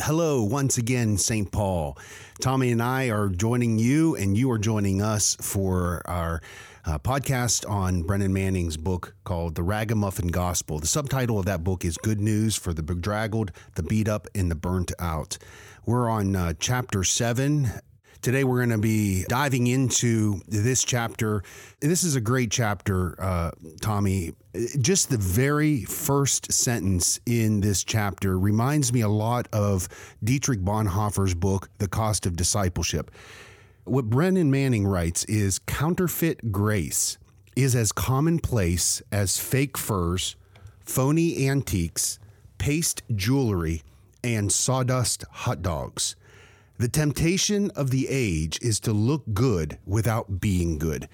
Hello, once again, St. Paul. Tommy and I are joining you, and you are joining us for our uh, podcast on Brennan Manning's book called The Ragamuffin Gospel. The subtitle of that book is Good News for the Bedraggled, the Beat Up, and the Burnt Out. We're on uh, chapter seven, Today, we're going to be diving into this chapter. This is a great chapter, uh, Tommy. Just the very first sentence in this chapter reminds me a lot of Dietrich Bonhoeffer's book, The Cost of Discipleship. What Brennan Manning writes is counterfeit grace is as commonplace as fake furs, phony antiques, paste jewelry, and sawdust hot dogs. The temptation of the age is to look good without being good.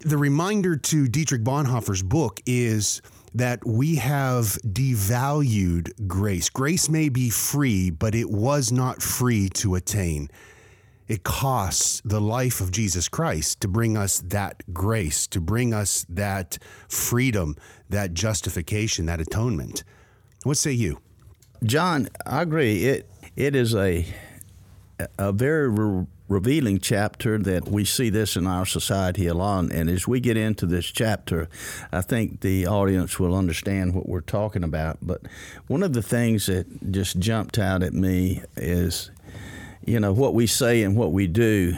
The reminder to Dietrich Bonhoeffer's book is that we have devalued grace. Grace may be free, but it was not free to attain. It costs the life of Jesus Christ to bring us that grace, to bring us that freedom, that justification, that atonement. What say you? John, I agree. It it is a a very re- revealing chapter that we see this in our society a lot. And as we get into this chapter, I think the audience will understand what we're talking about. But one of the things that just jumped out at me is, you know, what we say and what we do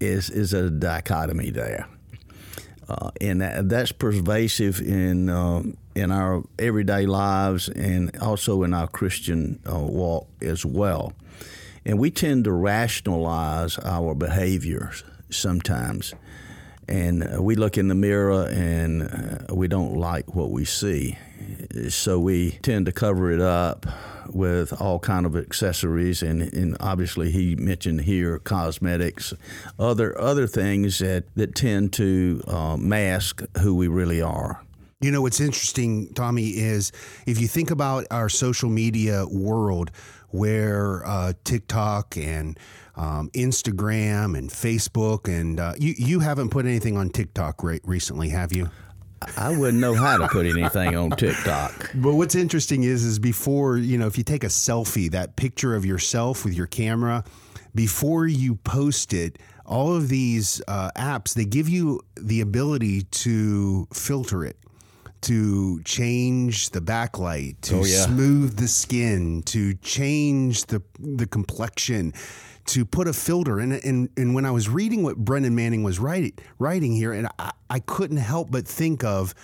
is is a dichotomy there. Uh, and that, that's pervasive in uh, in our everyday lives and also in our Christian uh, walk as well. And we tend to rationalize our behaviors sometimes. And uh, we look in the mirror and uh, we don't like what we see. So we tend to cover it up with all kind of accessories and, and obviously he mentioned here cosmetics other other things that, that tend to uh, mask who we really are you know what's interesting tommy is if you think about our social media world where uh, TikTok and um, Instagram and Facebook and uh, you you haven't put anything on TikTok re- recently, have you? I wouldn't know how to put anything on TikTok. But what's interesting is is before, you know, if you take a selfie, that picture of yourself with your camera, before you post it, all of these uh, apps, they give you the ability to filter it to change the backlight, to oh, yeah. smooth the skin, to change the the complexion, to put a filter. And and and when I was reading what Brennan Manning was writing writing here, and I, I couldn't help but think of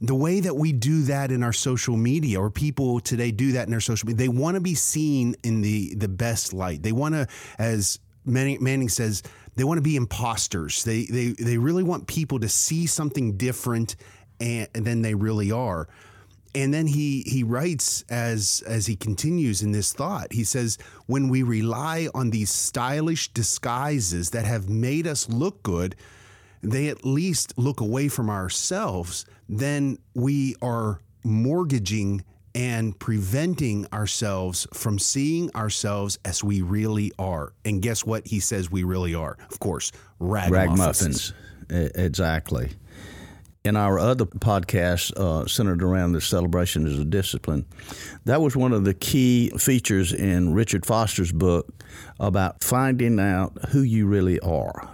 the way that we do that in our social media or people today do that in their social media they want to be seen in the the best light they want to as Manning, Manning says they want to be imposters they they they really want people to see something different and, than they really are. And then he he writes as as he continues in this thought. He says, "When we rely on these stylish disguises that have made us look good, they at least look away from ourselves. Then we are mortgaging." and preventing ourselves from seeing ourselves as we really are. And guess what he says we really are? Of course, ragamuffins. Ragamuffins. Exactly in our other podcast uh, centered around the celebration as a discipline, that was one of the key features in Richard Foster's book about finding out who you really are.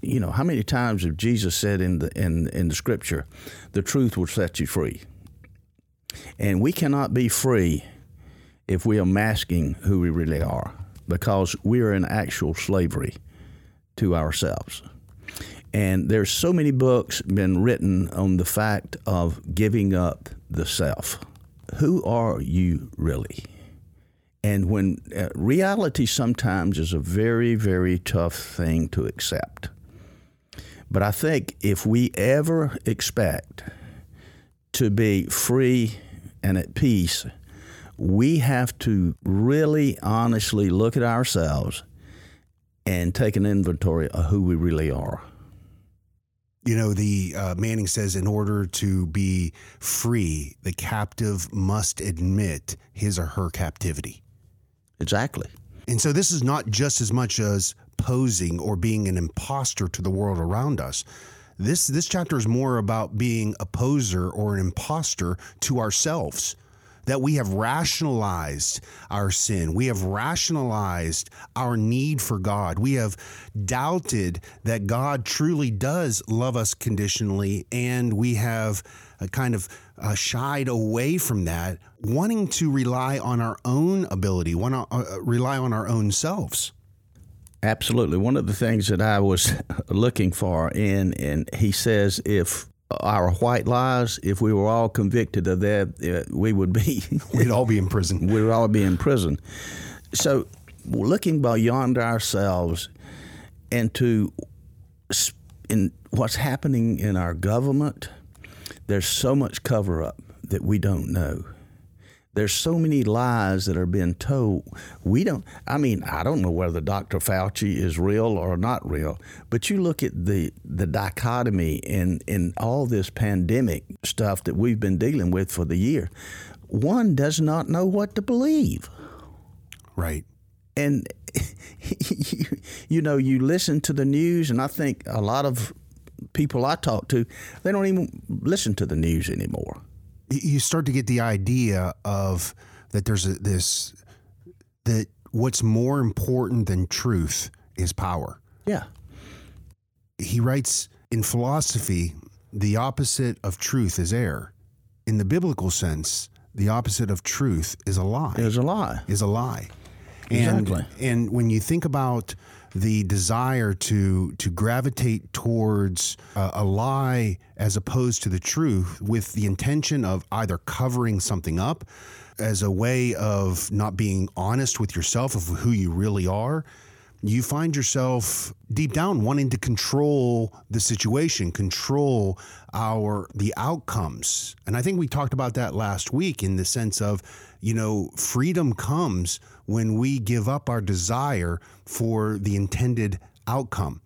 You know, how many times have Jesus said in the in in the Scripture, "The truth will set you free," and we cannot be free if we are masking who we really are, because we are in actual slavery to ourselves. And there's so many books been written on the fact of giving up the self. Who are you really? And when uh, reality sometimes is a very, very tough thing to accept. But I think if we ever expect to be free and at peace, we have to really honestly look at ourselves and take an inventory of who we really are you know, the uh, Manning says in order to be free, the captive must admit his or her captivity. Exactly. And so this is not just as much as posing or being an impostor to the world around us. This this chapter is more about being a poser or an impostor to ourselves. That we have rationalized our sin. We have rationalized our need for God. We have doubted that God truly does love us conditionally, and we have uh, kind of uh, shied away from that, wanting to rely on our own ability, want to uh, rely on our own selves. Absolutely. One of the things that I was looking for in, and he says, if our white lies, if we were all convicted of that, uh, we would be. We'd all be in prison. We'd all be in prison. So, looking beyond ourselves into in what's happening in our government, there's so much cover up that we don't know there's so many lies that are being told. We don't. I mean, I don't know whether Dr. Fauci is real or not real, but you look at the the dichotomy in in all this pandemic stuff that we've been dealing with for the year. One does not know what to believe. Right. And you, you know, you listen to the news, and I think a lot of people I talk to, they don't even listen to the news anymore you start to get the idea of that there's a, this that what's more important than truth is power. Yeah. He writes in philosophy, the opposite of truth is error. In the biblical sense, the opposite of truth is a lie. Is a lie. Is a lie. Exactly. And, and when you think about the desire to to gravitate towards uh, a lie as opposed to the truth with the intention of either covering something up as a way of not being honest with yourself of who you really are you find yourself deep down wanting to control the situation control our the outcomes. And i think we talked about that last week in the sense of you know freedom comes when we give up our desire for the intended outcome.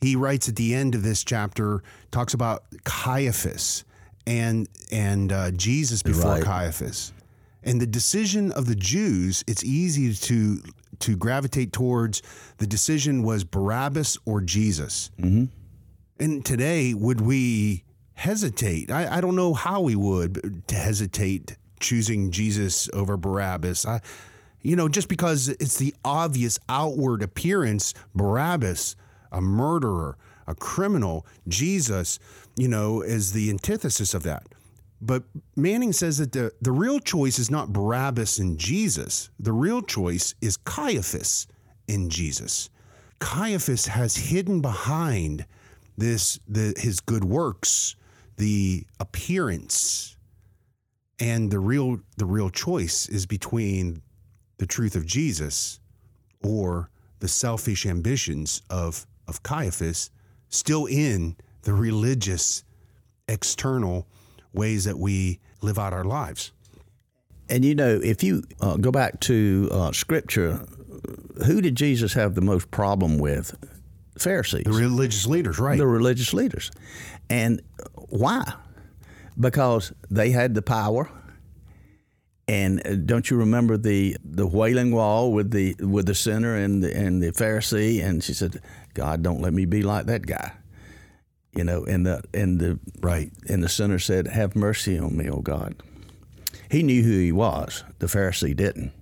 He writes at the end of this chapter, talks about Caiaphas and and uh, Jesus before right. Caiaphas, and the decision of the Jews. It's easy to to gravitate towards the decision was Barabbas or Jesus. Mm-hmm. And today, would we hesitate? I, I don't know how we would to hesitate choosing Jesus over Barabbas. I, you know, just because it's the obvious outward appearance, Barabbas, a murderer, a criminal, Jesus, you know, is the antithesis of that. But Manning says that the, the real choice is not Barabbas and Jesus. The real choice is Caiaphas in Jesus. Caiaphas has hidden behind this the his good works, the appearance, and the real the real choice is between the truth of Jesus or the selfish ambitions of, of Caiaphas still in the religious external ways that we live out our lives. And you know, if you uh, go back to uh, Scripture, who did Jesus have the most problem with? Pharisees. The religious leaders, right. The religious leaders. And why? Because they had the power, and uh, don't you remember the the wailing wall with the with the sinner and the, and the Pharisee? And she said, "God, don't let me be like that guy." You know, and the and the right and the sinner said, "Have mercy on me, O God." He knew who he was. The Pharisee didn't.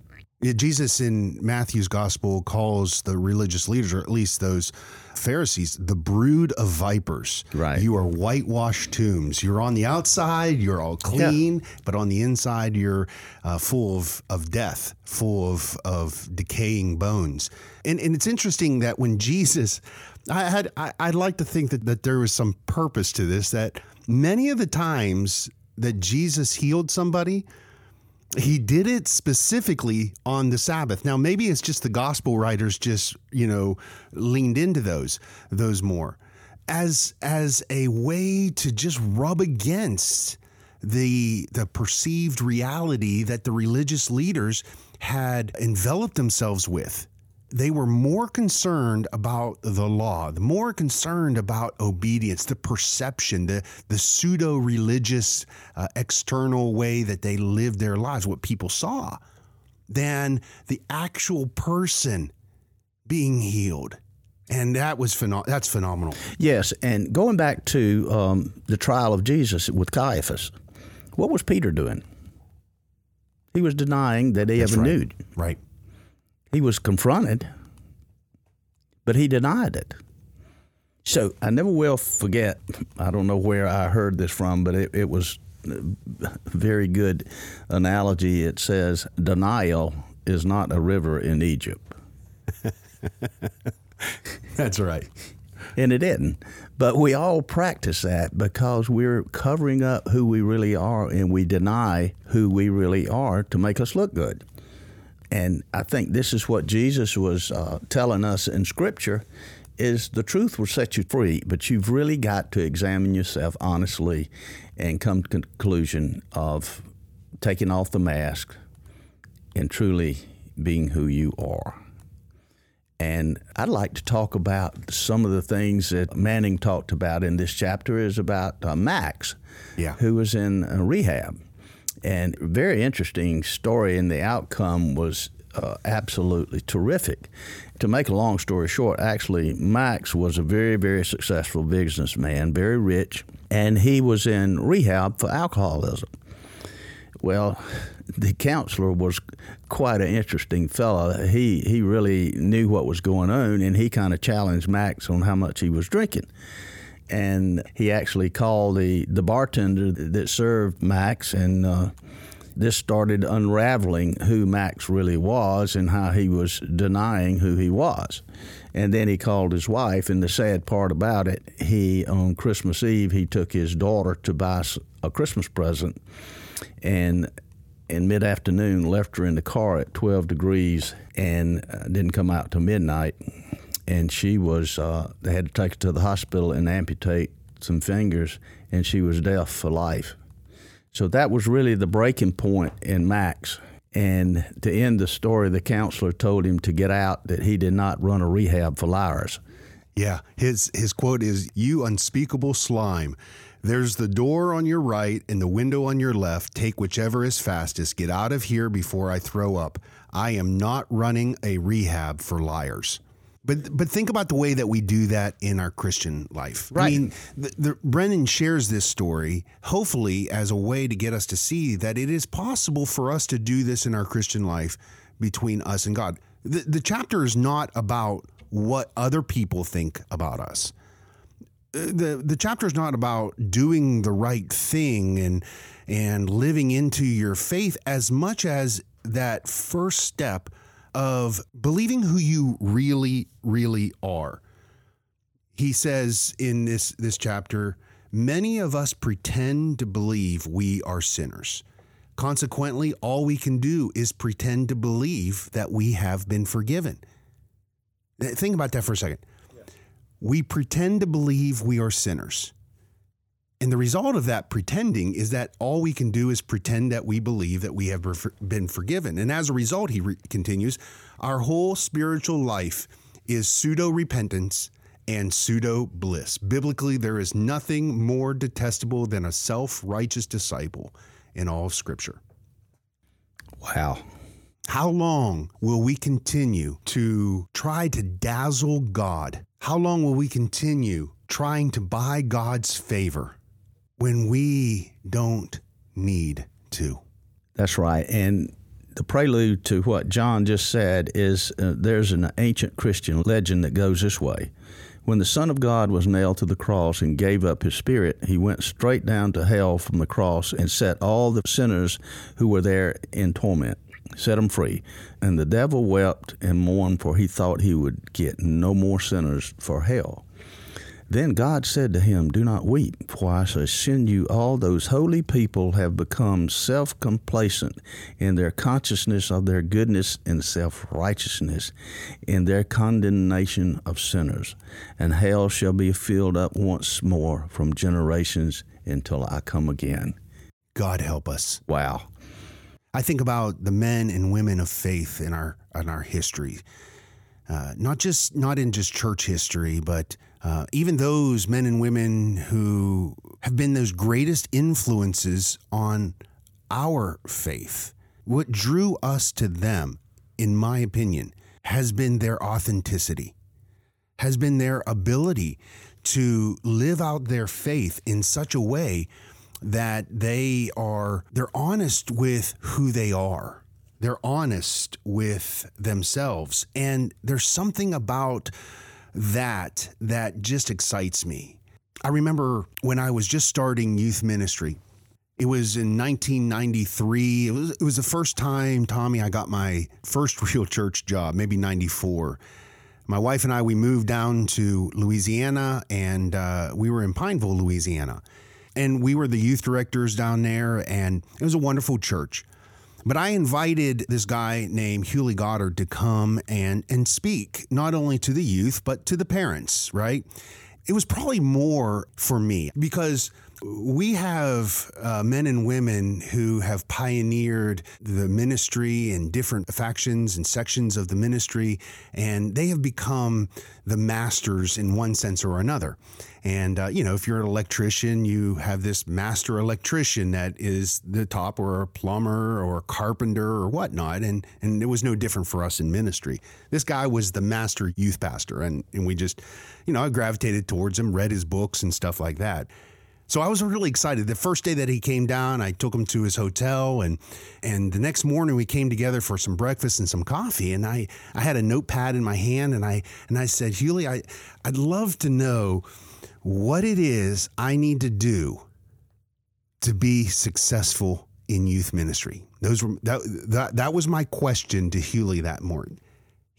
Jesus in Matthew's gospel calls the religious leaders, or at least those Pharisees, the brood of vipers. Right. You are whitewashed tombs. You're on the outside, you're all clean, yeah. but on the inside, you're uh, full of, of death, full of, of decaying bones. And, and it's interesting that when Jesus, I had, I, I'd like to think that, that there was some purpose to this, that many of the times that Jesus healed somebody, he did it specifically on the Sabbath. Now, maybe it's just the gospel writers just, you know, leaned into those those more as as a way to just rub against the the perceived reality that the religious leaders had enveloped themselves with they were more concerned about the law, more concerned about obedience, the perception, the, the pseudo religious uh, external way that they lived their lives, what people saw, than the actual person being healed. And that was pheno- that's phenomenal. Yes, and going back to um, the trial of Jesus with Caiaphas, what was Peter doing? He was denying that he That's ever right. knew. Right. He was confronted, but he denied it. So I never will forget. I don't know where I heard this from, but it, it was a very good analogy. It says, Denial is not a river in Egypt. That's right. And it didn't. But we all practice that because we're covering up who we really are and we deny who we really are to make us look good. And I think this is what Jesus was uh, telling us in Scripture is the truth will set you free, but you've really got to examine yourself honestly and come to conclusion of taking off the mask and truly being who you are. And I'd like to talk about some of the things that Manning talked about in this chapter is about uh, Max, Yeah. who was in uh, rehab. And very interesting story, and the outcome was uh, absolutely terrific. To make a long story short, actually, Max was a very, very successful businessman, very rich, and he was in rehab for alcoholism. Well, the counselor was quite an interesting fellow. He he really knew what was going on, and he kind of challenged Max on how much he was drinking. And he actually called the the bartender that served Max, and uh, this started unraveling who Max really was and how he was denying who he was. And then he called his wife, and the sad part about it, he on Christmas Eve he took his daughter to buy a Christmas present, and in mid afternoon left her in the car at 12 degrees and uh, didn't come out till midnight. And she was, uh, they had to take her to the hospital and amputate some fingers, and she was deaf for life. So that was really the breaking point in Max. And to end the story, the counselor told him to get out, that he did not run a rehab for liars. Yeah. His his quote is you unspeakable slime. There's the door on your right and the window on your left. Take whichever is fastest. Get out of here before I throw up. I am not running a rehab for liars. But but think about the way that we do that in our Christian life. Right. I mean, the, the, Brennan shares this story hopefully as a way to get us to see that it is possible for us to do this in our Christian life between us and God. The, the chapter is not about what other people think about us. Uh, The the chapter is not about doing the right thing and and living into your faith as much as that first step of believing who you really really are. He says in this this chapter, many of us pretend to believe we are sinners. Consequently, all we can do is pretend to believe that we have been forgiven. Think about that for a second. We pretend to believe we are sinners. And the result of that pretending is that all we can do is pretend that we believe that we have been forgiven. And as a result, he re- continues, our whole spiritual life is pseudo repentance and pseudo bliss. Biblically, there is nothing more detestable than a self righteous disciple in all of Scripture. Wow. How long will we continue to try to dazzle God? How long will we continue trying to buy God's favor when we don't need to? That's right. And the prelude to what John just said is uh, there's an ancient Christian legend that goes this way. When the Son of God was nailed to the cross and gave up his spirit, he went straight down to hell from the cross and set all the sinners who were there in torment, set them free. And the devil wept and mourned, for he thought he would get no more sinners for hell. Then God said to him, Do not weep, for I shall send you all those holy people have become self complacent in their consciousness of their goodness and self righteousness, in their condemnation of sinners. And hell shall be filled up once more from generations until I come again. God help us. Wow. I think about the men and women of faith in our in our history. Uh, not just not in just church history, but uh, even those men and women who have been those greatest influences on our faith. What drew us to them, in my opinion, has been their authenticity, has been their ability to live out their faith in such a way that they are they're honest with who they are. They're honest with themselves. And there's something about that that just excites me. I remember when I was just starting youth ministry. It was in 1993. It was, it was the first time, Tommy, I got my first real church job, maybe 94. My wife and I, we moved down to Louisiana and uh, we were in Pineville, Louisiana. And we were the youth directors down there, and it was a wonderful church. But I invited this guy named Hewley Goddard to come and, and speak, not only to the youth, but to the parents, right? It was probably more for me because we have uh, men and women who have pioneered the ministry in different factions and sections of the ministry, and they have become the masters in one sense or another. And, uh, you know, if you're an electrician, you have this master electrician that is the top, or a plumber, or a carpenter, or whatnot. And, and it was no different for us in ministry. This guy was the master youth pastor, and, and we just, you know, I gravitated towards him, read his books and stuff like that. So I was really excited. The first day that he came down, I took him to his hotel and and the next morning we came together for some breakfast and some coffee and I I had a notepad in my hand and I and I said, "Hewley, I I'd love to know what it is I need to do to be successful in youth ministry." Those were that that, that was my question to Hewley that morning.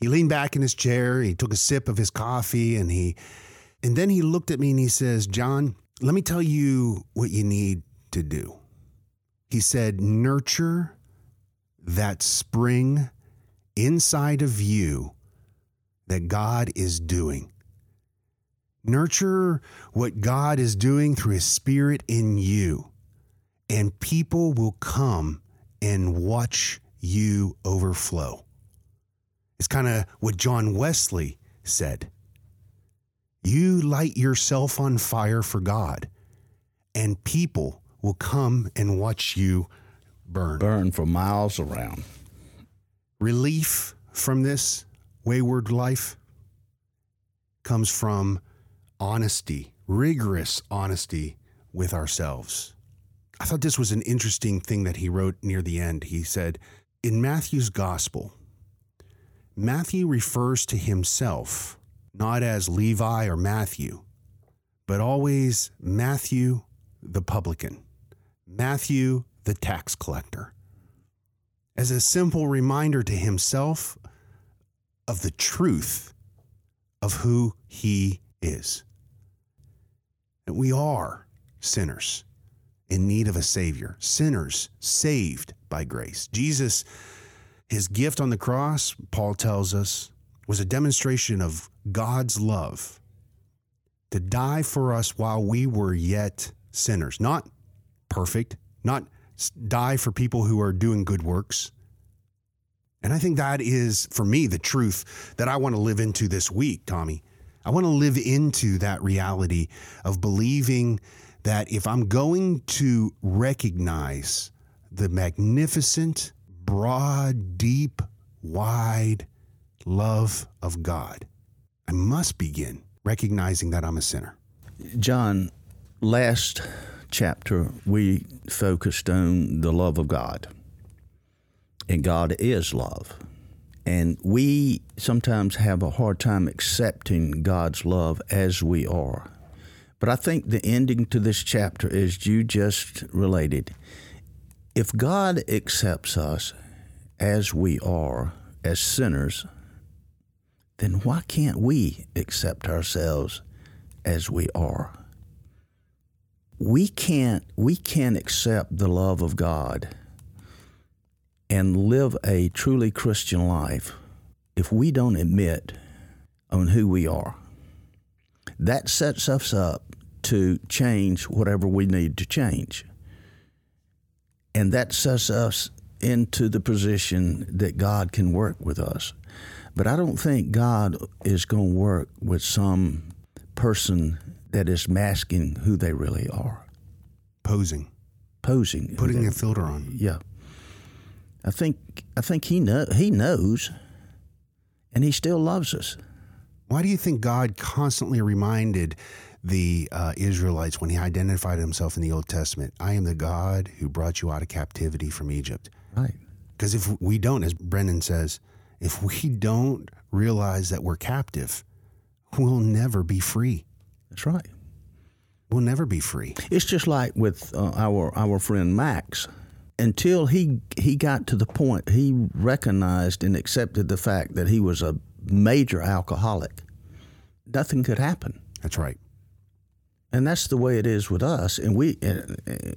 He leaned back in his chair, he took a sip of his coffee and he and then he looked at me and he says, "John, let me tell you what you need to do. He said, nurture that spring inside of you that God is doing. Nurture what God is doing through His Spirit in you, and people will come and watch you overflow. It's kind of what John Wesley said. You light yourself on fire for God, and people will come and watch you burn. Burn for miles around. Relief from this wayward life comes from honesty, rigorous honesty with ourselves. I thought this was an interesting thing that he wrote near the end. He said, In Matthew's gospel, Matthew refers to himself not as Levi or Matthew, but always Matthew the publican, Matthew the tax collector, as a simple reminder to himself of the truth of who he is. And we are sinners in need of a Savior, sinners saved by grace. Jesus, his gift on the cross, Paul tells us, was a demonstration of God's love to die for us while we were yet sinners, not perfect, not die for people who are doing good works. And I think that is, for me, the truth that I want to live into this week, Tommy. I want to live into that reality of believing that if I'm going to recognize the magnificent, broad, deep, wide, love of God, I must begin recognizing that I'm a sinner. John, last chapter, we focused on the love of God. And God is love. And we sometimes have a hard time accepting God's love as we are. But I think the ending to this chapter is you just related. If God accepts us as we are, as sinners, then why can't we accept ourselves as we are? We can't we can't accept the love of God and live a truly Christian life if we don't admit on who we are. That sets us up to change whatever we need to change. And that sets us into the position that God can work with us. But I don't think God is going to work with some person that is masking who they really are. Posing. Posing. Putting a filter on. Yeah. I think I think he know he knows and he still loves us. Why do you think God constantly reminded the uh, Israelites when he identified himself in the Old Testament. I am the God who brought you out of captivity from Egypt. Right. Because if we don't, as Brennan says, if we don't realize that we're captive, we'll never be free. That's right. We'll never be free. It's just like with uh, our our friend Max. Until he he got to the point he recognized and accepted the fact that he was a major alcoholic, nothing could happen. That's right. And that's the way it is with us. And we uh,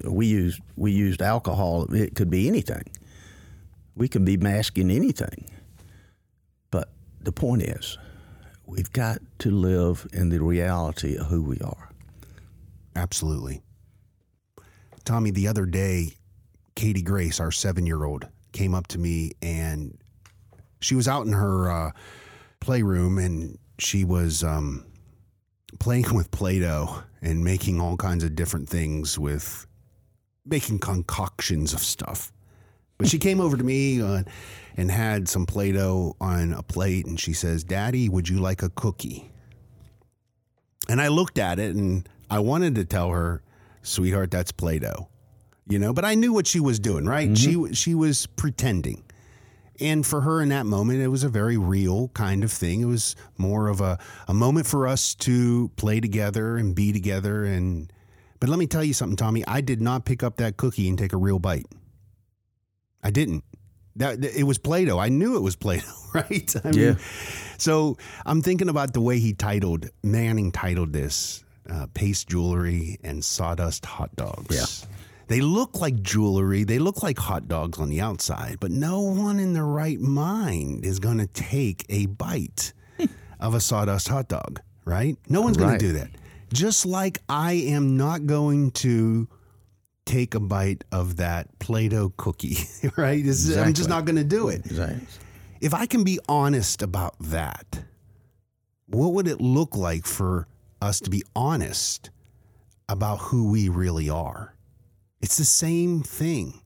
we used we used alcohol. It could be anything. We could be masking anything. The point is, we've got to live in the reality of who we are. Absolutely. Tommy, the other day, Katie Grace, our seven year old, came up to me and she was out in her uh, playroom and she was um, playing with Play Doh and making all kinds of different things with making concoctions of stuff. But she came over to me uh, and had some Play Doh on a plate and she says, Daddy, would you like a cookie? And I looked at it and I wanted to tell her, sweetheart, that's Play Doh. You know, but I knew what she was doing, right? She she was pretending. And for her in that moment, it was a very real kind of thing. It was more of a, a moment for us to play together and be together. And but let me tell you something, Tommy. I did not pick up that cookie and take a real bite. I didn't. That it was Play-Doh. I knew it was Play-Doh, right? I Yeah. so I'm thinking about the way he titled Manning titled this uh, paste jewelry and sawdust hot dogs. Yeah. They look like jewelry. They look like hot dogs on the outside, but no one in their right mind is going to take a bite of a sawdust hot dog, right? No one's going Right. to do that. Just like I am not going to take a bite of that Play-Doh cookie, right? This is- I'm just not going to do it. Exactly. If I can be honest about that, what would it look like for us to be honest about who we really are? It's the same thing.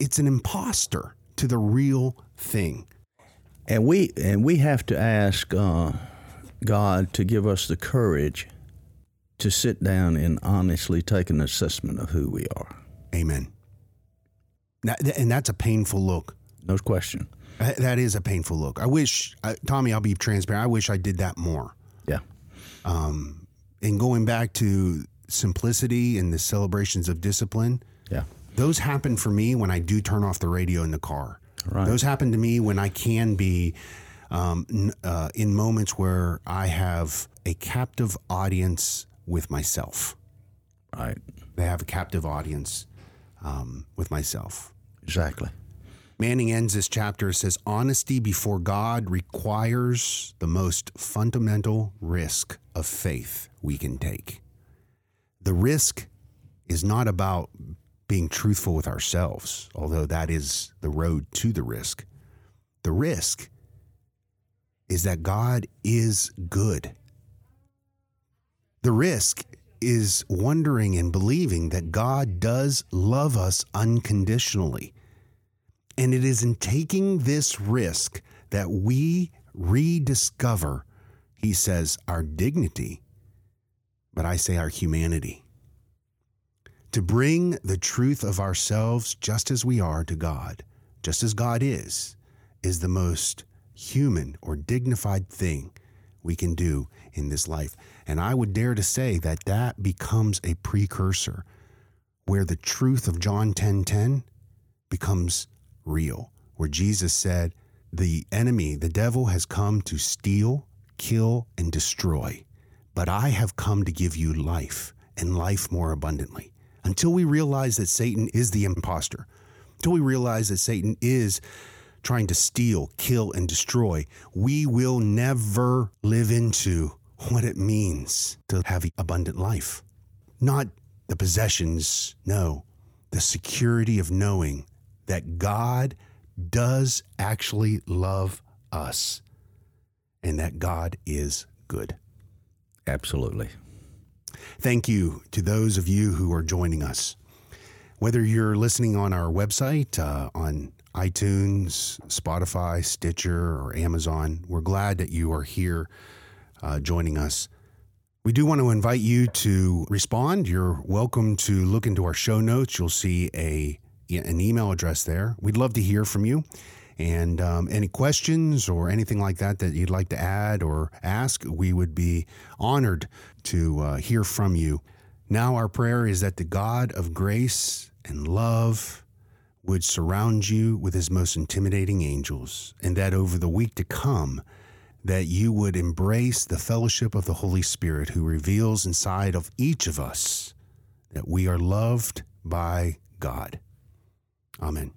It's an imposter to the real thing. And we and we have to ask uh, God to give us the courage to sit down and honestly take an assessment of who we are. Amen. That- and that's a painful look. No question. That is a painful look. I wish, Tommy, I'll be transparent. I wish I did that more. Yeah. Um, and going back to simplicity and the celebrations of discipline, Yeah. those happen for me when I do turn off the radio in the car. Right. Those happen to me when I can be um, n- uh, in moments where I have a captive audience with myself. Right. I have a captive audience um, with myself. Exactly. Manning ends this chapter. Says, Honesty before God requires the most fundamental risk of faith we can take. The risk is not about being truthful with ourselves, although that is the road to the risk. The risk is that God is good. The risk is wondering and believing that God does love us unconditionally. And it is in taking this risk that we rediscover, he says, our dignity, but I say our humanity. To bring the truth of ourselves just as we are to God, just as God is, is the most human or dignified thing we can do in this life. And I would dare to say that that becomes a precursor where the truth of John 10:10 becomes real, where Jesus said, "The enemy, the devil has come to steal, kill and destroy, but I have come to give you life and life more abundantly." Until we realize that Satan is the impostor, until we realize that Satan is trying to steal, kill, and destroy, we will never live into what it means to have abundant life. Not the possessions, no, the security of knowing that God does actually love us and that God is good. Absolutely. Thank you to those of you who are joining us. Whether you're listening on our website, uh, on iTunes, Spotify, Stitcher, or Amazon, we're glad that you are here uh, joining us. We do want to invite you to respond. You're welcome to look into our show notes. You'll see a an email address there. We'd love to hear from you. And um, any questions or anything like that that you'd like to add or ask, we would be honored to uh, hear from you. Now, our prayer is that the God of grace and love would surround you with his most intimidating angels, and that over the week to come, that you would embrace the fellowship of the Holy Spirit who reveals inside of each of us that we are loved by God. Amen.